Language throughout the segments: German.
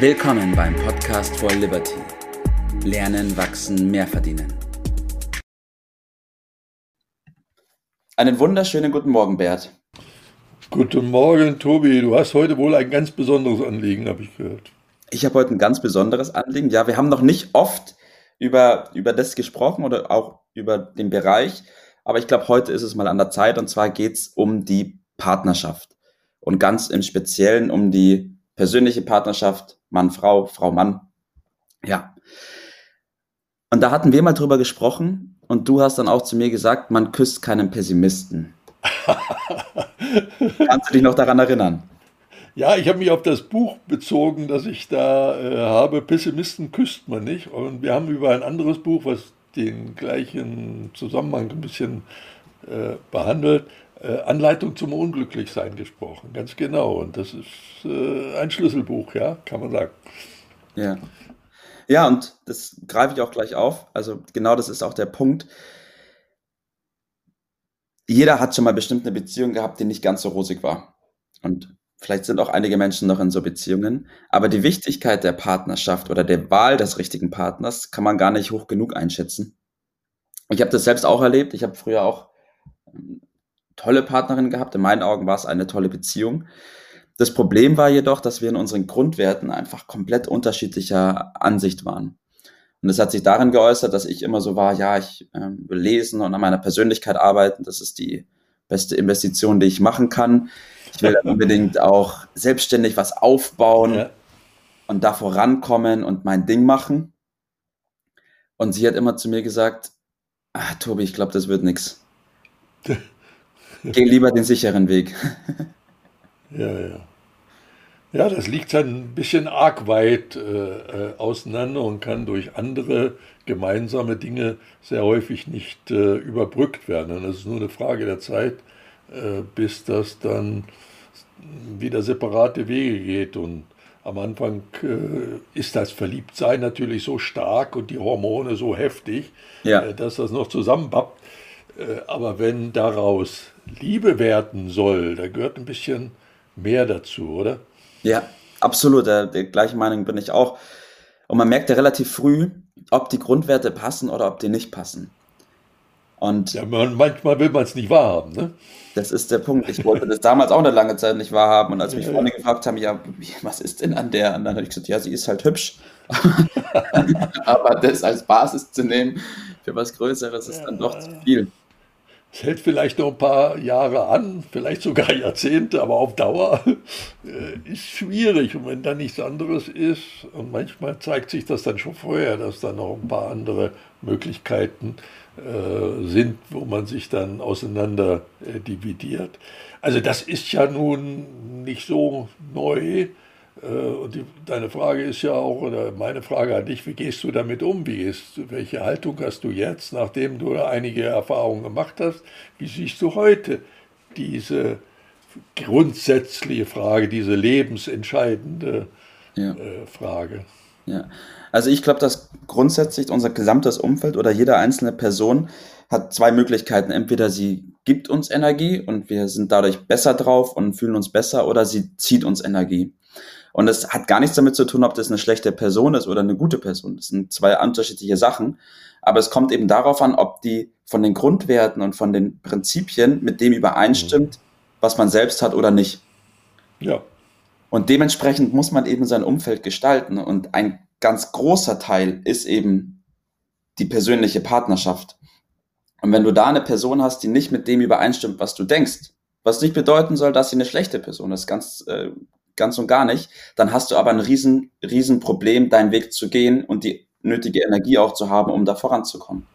Willkommen beim Podcast for Liberty. Lernen, wachsen, mehr verdienen. Einen wunderschönen guten Morgen, Bert. Guten Morgen, Tobi. Du hast heute wohl ein ganz besonderes Anliegen, habe ich gehört. Ich habe heute ein ganz besonderes Anliegen. Ja, wir haben noch nicht oft über, über das gesprochen oder auch über den Bereich, aber ich glaube, heute ist es mal an der Zeit und zwar geht es um die Partnerschaft und ganz im Speziellen um die persönliche Partnerschaft Mann, Frau, Frau, Mann. Ja. Und da hatten wir mal drüber gesprochen und du hast dann auch zu mir gesagt, man küsst keinen Pessimisten. Kannst du dich noch daran erinnern? Ja, ich habe mich auf das Buch bezogen, das ich da äh, habe. Pessimisten küsst man nicht. Und wir haben über ein anderes Buch, was den gleichen Zusammenhang ein bisschen äh, behandelt, äh, Anleitung zum Unglücklichsein gesprochen. Ganz genau. Und das ist äh, ein Schlüsselbuch, ja, kann man sagen. Ja. Ja, und das greife ich auch gleich auf. Also genau das ist auch der Punkt. Jeder hat schon mal bestimmt eine Beziehung gehabt, die nicht ganz so rosig war. Und Vielleicht sind auch einige Menschen noch in so Beziehungen. Aber die Wichtigkeit der Partnerschaft oder der Wahl des richtigen Partners kann man gar nicht hoch genug einschätzen. Ich habe das selbst auch erlebt. Ich habe früher auch ähm, tolle Partnerin gehabt. In meinen Augen war es eine tolle Beziehung. Das Problem war jedoch, dass wir in unseren Grundwerten einfach komplett unterschiedlicher Ansicht waren. Und es hat sich darin geäußert, dass ich immer so war, ja, ich äh, will lesen und an meiner Persönlichkeit arbeiten. Das ist die beste Investition, die ich machen kann. Ich will unbedingt auch selbstständig was aufbauen ja. und da vorankommen und mein Ding machen. Und sie hat immer zu mir gesagt, ah, Tobi, ich glaube, das wird nichts. Geh lieber den sicheren Weg. ja, ja. Ja, das liegt ein bisschen arg weit äh, äh, auseinander und kann durch andere gemeinsame Dinge sehr häufig nicht äh, überbrückt werden. Und es ist nur eine Frage der Zeit, äh, bis das dann wieder separate Wege geht. Und am Anfang äh, ist das Verliebtsein natürlich so stark und die Hormone so heftig, ja. äh, dass das noch zusammenpappt. Äh, aber wenn daraus Liebe werden soll, da gehört ein bisschen mehr dazu, oder? Ja, absolut. Der, der gleichen Meinung bin ich auch. Und man merkt ja relativ früh, ob die Grundwerte passen oder ob die nicht passen. Und ja, man, manchmal will man es nicht wahrhaben, ne? Das ist der Punkt. Ich wollte das damals auch eine lange Zeit nicht wahrhaben. Und als mich Freunde gefragt haben, ja, was ist denn an der? Und dann habe ich gesagt, ja, sie ist halt hübsch. Aber das als Basis zu nehmen für was Größeres ist dann doch zu viel. Es hält vielleicht noch ein paar Jahre an, vielleicht sogar Jahrzehnte, aber auf Dauer äh, ist schwierig. Und wenn da nichts anderes ist, und manchmal zeigt sich das dann schon vorher, dass da noch ein paar andere Möglichkeiten äh, sind, wo man sich dann auseinander äh, dividiert. Also das ist ja nun nicht so neu. Äh, und die, deine Frage ist ja auch, oder meine Frage an dich, wie gehst du damit um? Wie ist, welche Haltung hast du jetzt, nachdem du einige Erfahrungen gemacht hast? Wie siehst du heute diese grundsätzliche Frage, diese lebensentscheidende ja. äh, Frage? Ja, also ich glaube, dass grundsätzlich unser gesamtes Umfeld oder jede einzelne Person hat zwei Möglichkeiten. Entweder sie gibt uns Energie und wir sind dadurch besser drauf und fühlen uns besser oder sie zieht uns Energie. Und das hat gar nichts damit zu tun, ob das eine schlechte Person ist oder eine gute Person. Das sind zwei unterschiedliche Sachen. Aber es kommt eben darauf an, ob die von den Grundwerten und von den Prinzipien mit dem übereinstimmt, was man selbst hat oder nicht. Ja. Und dementsprechend muss man eben sein Umfeld gestalten. Und ein ganz großer Teil ist eben die persönliche Partnerschaft. Und wenn du da eine Person hast, die nicht mit dem übereinstimmt, was du denkst, was nicht bedeuten soll, dass sie eine schlechte Person ist, ganz, äh, ganz und gar nicht, dann hast du aber ein riesen, riesen Problem, deinen Weg zu gehen und die nötige Energie auch zu haben, um da voranzukommen.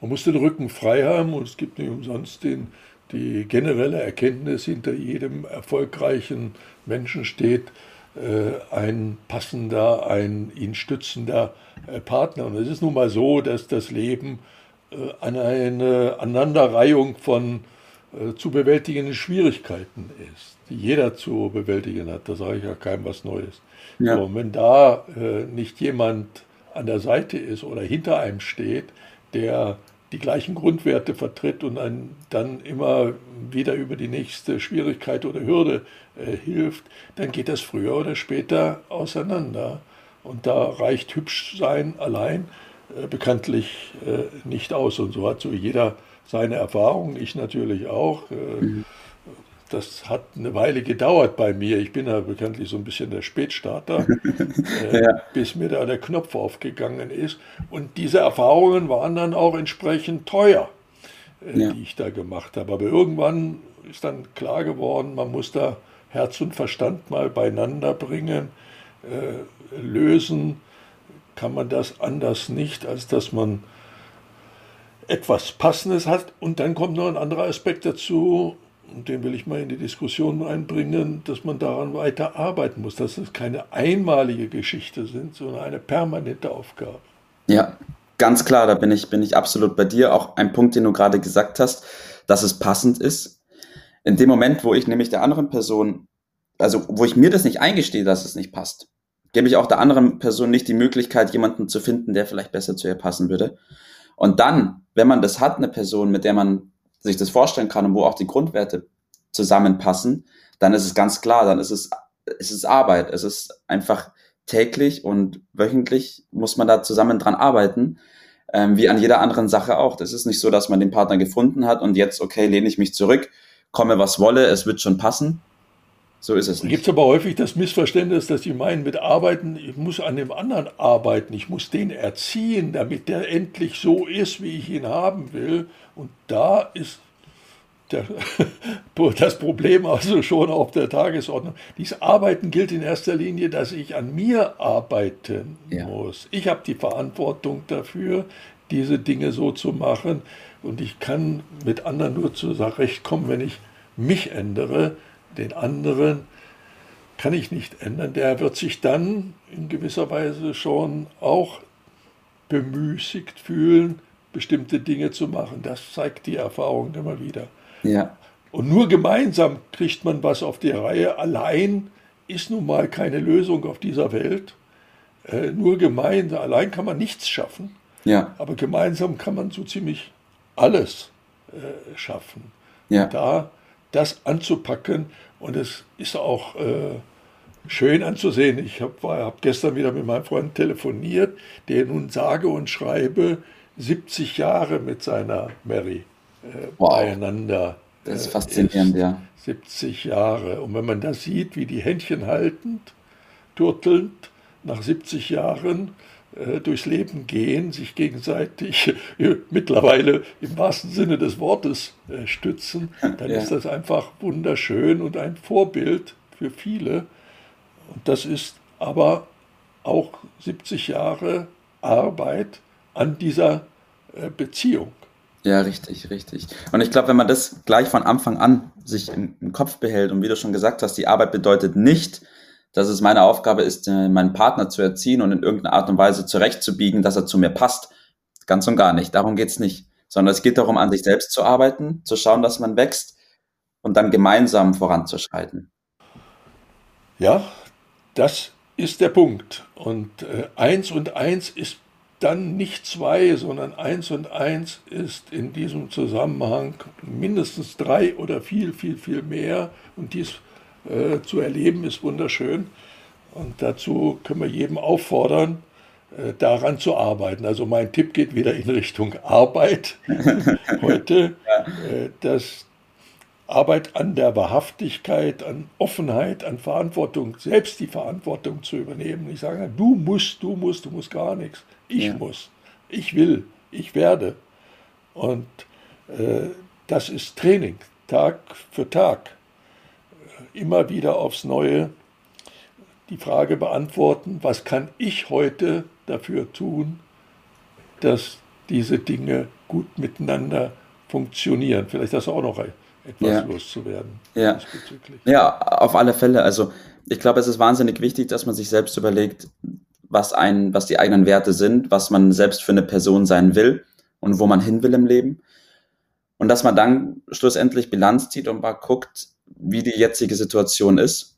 Man muss den Rücken frei haben und es gibt nicht umsonst den, die generelle Erkenntnis, hinter jedem erfolgreichen Menschen steht äh, ein passender, ein ihn stützender äh, Partner. Und es ist nun mal so, dass das Leben äh, eine Aneinanderreihung von zu bewältigenden Schwierigkeiten ist, die jeder zu bewältigen hat. Da sage ich ja keinem was Neues. Ja. So, und wenn da äh, nicht jemand an der Seite ist oder hinter einem steht, der die gleichen Grundwerte vertritt und einen dann immer wieder über die nächste Schwierigkeit oder Hürde äh, hilft, dann geht das früher oder später auseinander. Und da reicht hübsch sein allein äh, bekanntlich äh, nicht aus. Und so hat so jeder seine Erfahrungen, ich natürlich auch. Äh, mhm. Das hat eine Weile gedauert bei mir. Ich bin ja bekanntlich so ein bisschen der Spätstarter, äh, ja. bis mir da der Knopf aufgegangen ist. Und diese Erfahrungen waren dann auch entsprechend teuer, äh, ja. die ich da gemacht habe. Aber irgendwann ist dann klar geworden, man muss da Herz und Verstand mal beieinander bringen, äh, lösen kann man das anders nicht, als dass man etwas Passendes hat. Und dann kommt noch ein anderer Aspekt dazu, und den will ich mal in die Diskussion einbringen, dass man daran weiter arbeiten muss, dass es keine einmalige Geschichte sind, sondern eine permanente Aufgabe. Ja, ganz klar, da bin ich, bin ich absolut bei dir. Auch ein Punkt, den du gerade gesagt hast, dass es passend ist. In dem Moment, wo ich nämlich der anderen Person, also wo ich mir das nicht eingestehe, dass es nicht passt, gebe ich auch der anderen Person nicht die Möglichkeit, jemanden zu finden, der vielleicht besser zu ihr passen würde. Und dann, wenn man das hat, eine Person, mit der man sich das vorstellen kann und wo auch die Grundwerte zusammenpassen, dann ist es ganz klar, dann ist es, es ist Arbeit. Es ist einfach täglich und wöchentlich muss man da zusammen dran arbeiten, ähm, wie an jeder anderen Sache auch. Das ist nicht so, dass man den Partner gefunden hat und jetzt, okay, lehne ich mich zurück, komme was wolle, es wird schon passen, so ist es nicht. Gibt es aber häufig das Missverständnis, dass die meinen, mit Arbeiten, ich muss an dem anderen arbeiten, ich muss den erziehen, damit der endlich so ist, wie ich ihn haben will. Und da ist der, das Problem also schon auf der Tagesordnung. Dieses Arbeiten gilt in erster Linie, dass ich an mir arbeiten ja. muss. Ich habe die Verantwortung dafür, diese Dinge so zu machen. Und ich kann mit anderen nur zurechtkommen, wenn ich mich ändere den anderen kann ich nicht ändern. Der wird sich dann in gewisser Weise schon auch bemüßigt fühlen, bestimmte Dinge zu machen. Das zeigt die Erfahrung immer wieder. Ja. Und nur gemeinsam kriegt man was auf die Reihe. Allein ist nun mal keine Lösung auf dieser Welt. Äh, nur gemeinsam, allein kann man nichts schaffen. Ja. Aber gemeinsam kann man so ziemlich alles äh, schaffen. Ja. Da das anzupacken. Und es ist auch äh, schön anzusehen. Ich habe hab gestern wieder mit meinem Freund telefoniert, der nun sage und schreibe 70 Jahre mit seiner Mary äh, wow. beieinander. Das ist äh, faszinierend, ist. ja. 70 Jahre. Und wenn man das sieht, wie die Händchen haltend, turtelnd nach 70 Jahren durchs Leben gehen, sich gegenseitig äh, mittlerweile im wahrsten Sinne des Wortes äh, stützen, dann ja. ist das einfach wunderschön und ein Vorbild für viele. Und das ist aber auch 70 Jahre Arbeit an dieser Beziehung. Ja, richtig, richtig. Und ich glaube, wenn man das gleich von Anfang an sich im, im Kopf behält und wie du schon gesagt hast, die Arbeit bedeutet nicht, dass es meine Aufgabe ist, äh, meinen Partner zu erziehen und in irgendeiner Art und Weise zurechtzubiegen, dass er zu mir passt. Ganz und gar nicht. Darum geht's nicht. Sondern es geht darum, an sich selbst zu arbeiten, zu schauen, dass man wächst und dann gemeinsam voranzuschreiten. Ja, das ist der Punkt. Und äh, eins und eins ist dann nicht zwei, sondern eins und eins ist in diesem Zusammenhang mindestens drei oder viel, viel, viel mehr. Und dies äh, zu erleben, ist wunderschön. Und dazu können wir jedem auffordern, äh, daran zu arbeiten. Also mein Tipp geht wieder in Richtung Arbeit heute, äh, dass Arbeit an der Wahrhaftigkeit, an Offenheit, an Verantwortung, selbst die Verantwortung zu übernehmen. Ich sage, du musst, du musst, du musst gar nichts. Ich ja. muss, ich will, ich werde. Und äh, das ist Training, Tag für Tag immer wieder aufs Neue die Frage beantworten, was kann ich heute dafür tun, dass diese Dinge gut miteinander funktionieren. Vielleicht das auch noch etwas ja. loszuwerden. Ja. ja, auf alle Fälle. Also ich glaube, es ist wahnsinnig wichtig, dass man sich selbst überlegt, was, ein, was die eigenen Werte sind, was man selbst für eine Person sein will und wo man hin will im Leben. Und dass man dann schlussendlich Bilanz zieht und mal guckt, wie die jetzige Situation ist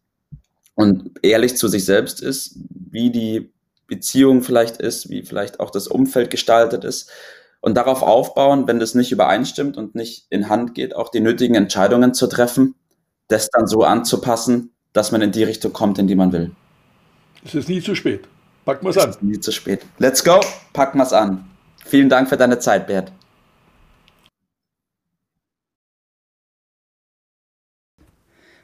und ehrlich zu sich selbst ist, wie die Beziehung vielleicht ist, wie vielleicht auch das Umfeld gestaltet ist und darauf aufbauen, wenn das nicht übereinstimmt und nicht in Hand geht, auch die nötigen Entscheidungen zu treffen, das dann so anzupassen, dass man in die Richtung kommt, in die man will. Es ist nie zu spät. Packen wir es an. Es ist nie zu spät. Let's go, packen wir es an. Vielen Dank für deine Zeit, Bert.